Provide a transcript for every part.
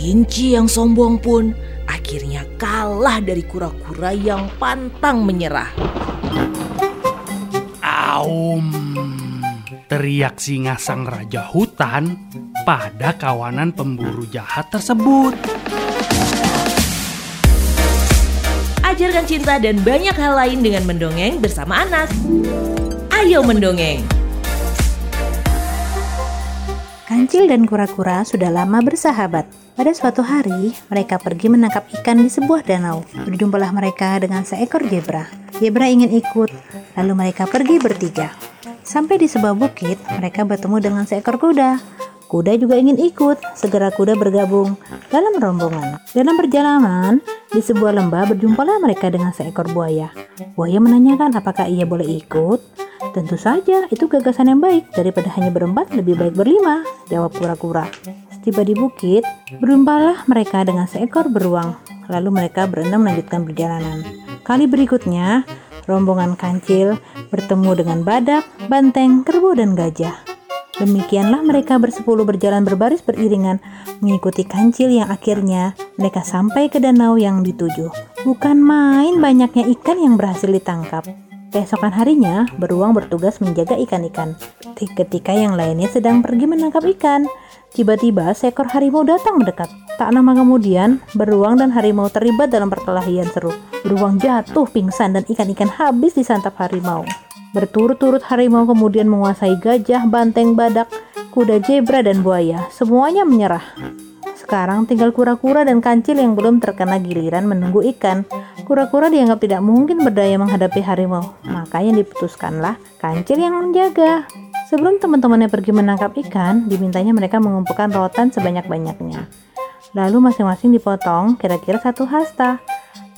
Kelinci yang sombong pun akhirnya kalah dari kura-kura yang pantang menyerah. Aum, teriak singa sang raja hutan pada kawanan pemburu jahat tersebut. Ajarkan cinta dan banyak hal lain dengan mendongeng bersama anak. Ayo mendongeng! Kancil dan kura-kura sudah lama bersahabat. Pada suatu hari, mereka pergi menangkap ikan di sebuah danau. Berjumpalah mereka dengan seekor zebra. Zebra ingin ikut, lalu mereka pergi bertiga. Sampai di sebuah bukit, mereka bertemu dengan seekor kuda. Kuda juga ingin ikut, segera kuda bergabung dalam rombongan. Dalam perjalanan, di sebuah lembah berjumpalah mereka dengan seekor buaya. Buaya menanyakan apakah ia boleh ikut. Tentu saja, itu gagasan yang baik. Daripada hanya berempat, lebih baik berlima, jawab kura-kura. Setiba di bukit, berjumpalah mereka dengan seekor beruang. Lalu mereka berenam melanjutkan perjalanan. Kali berikutnya, rombongan kancil bertemu dengan badak, banteng, kerbau, dan gajah. Demikianlah mereka bersepuluh berjalan berbaris beriringan mengikuti kancil yang akhirnya mereka sampai ke danau yang dituju. Bukan main banyaknya ikan yang berhasil ditangkap. Keesokan harinya, beruang bertugas menjaga ikan-ikan. Ketika yang lainnya sedang pergi menangkap ikan, tiba-tiba seekor harimau datang mendekat. Tak lama kemudian, beruang dan harimau terlibat dalam perkelahian seru. Beruang jatuh pingsan dan ikan-ikan habis disantap harimau. Berturut-turut harimau kemudian menguasai gajah, banteng, badak, kuda zebra, dan buaya. Semuanya menyerah. Sekarang tinggal kura-kura dan kancil yang belum terkena giliran menunggu ikan. Kura-kura dianggap tidak mungkin berdaya menghadapi harimau. Makanya diputuskanlah kancil yang menjaga. Sebelum teman-temannya pergi menangkap ikan, dimintanya mereka mengumpulkan rotan sebanyak-banyaknya. Lalu masing-masing dipotong kira-kira satu hasta.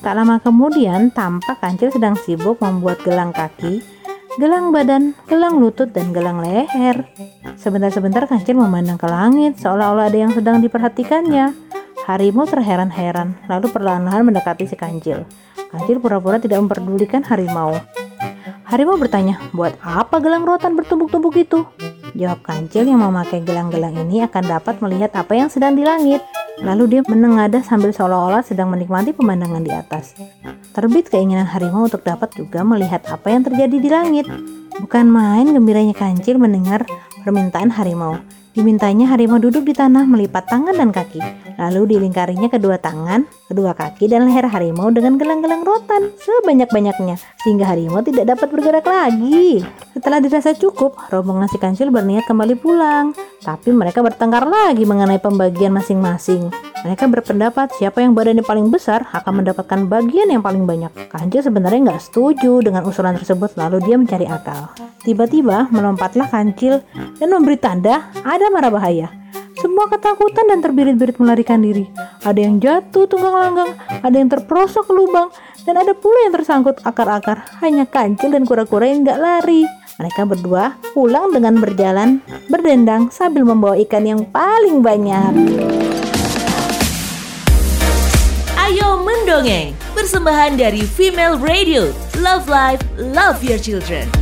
Tak lama kemudian, tampak kancil sedang sibuk membuat gelang kaki gelang badan, gelang lutut, dan gelang leher. Sebentar-sebentar kancil memandang ke langit, seolah-olah ada yang sedang diperhatikannya. Harimau terheran-heran, lalu perlahan-lahan mendekati si kancil. Kancil pura-pura tidak memperdulikan harimau. Harimau bertanya, buat apa gelang rotan bertumbuk-tumbuk itu? Jawab kancil yang memakai gelang-gelang ini akan dapat melihat apa yang sedang di langit. Lalu dia menengadah sambil seolah-olah sedang menikmati pemandangan di atas. Terbit keinginan harimau untuk dapat juga melihat apa yang terjadi di langit. Bukan main gembiranya kancil mendengar permintaan harimau. Dimintanya harimau duduk di tanah melipat tangan dan kaki. Lalu dilingkarinya kedua tangan, kedua kaki, dan leher harimau dengan gelang-gelang rotan sebanyak-banyaknya. Sehingga harimau tidak dapat bergerak lagi. Setelah dirasa cukup, rombongan si kancil berniat kembali pulang. Tapi mereka bertengkar lagi mengenai pembagian masing-masing. Mereka berpendapat siapa yang badannya paling besar akan mendapatkan bagian yang paling banyak. Kancil sebenarnya nggak setuju dengan usulan tersebut, lalu dia mencari akal. Tiba-tiba melompatlah kancil dan memberi tanda ada mara bahaya. Semua ketakutan dan terbirit-birit melarikan diri. Ada yang jatuh tunggang langgang, ada yang terperosok ke lubang, dan ada pula yang tersangkut akar-akar. Hanya kancil dan kura-kura yang nggak lari. Mereka berdua pulang dengan berjalan berdendang sambil membawa ikan yang paling banyak. Ayo mendongeng, persembahan dari Female Radio. Love Life, Love Your Children.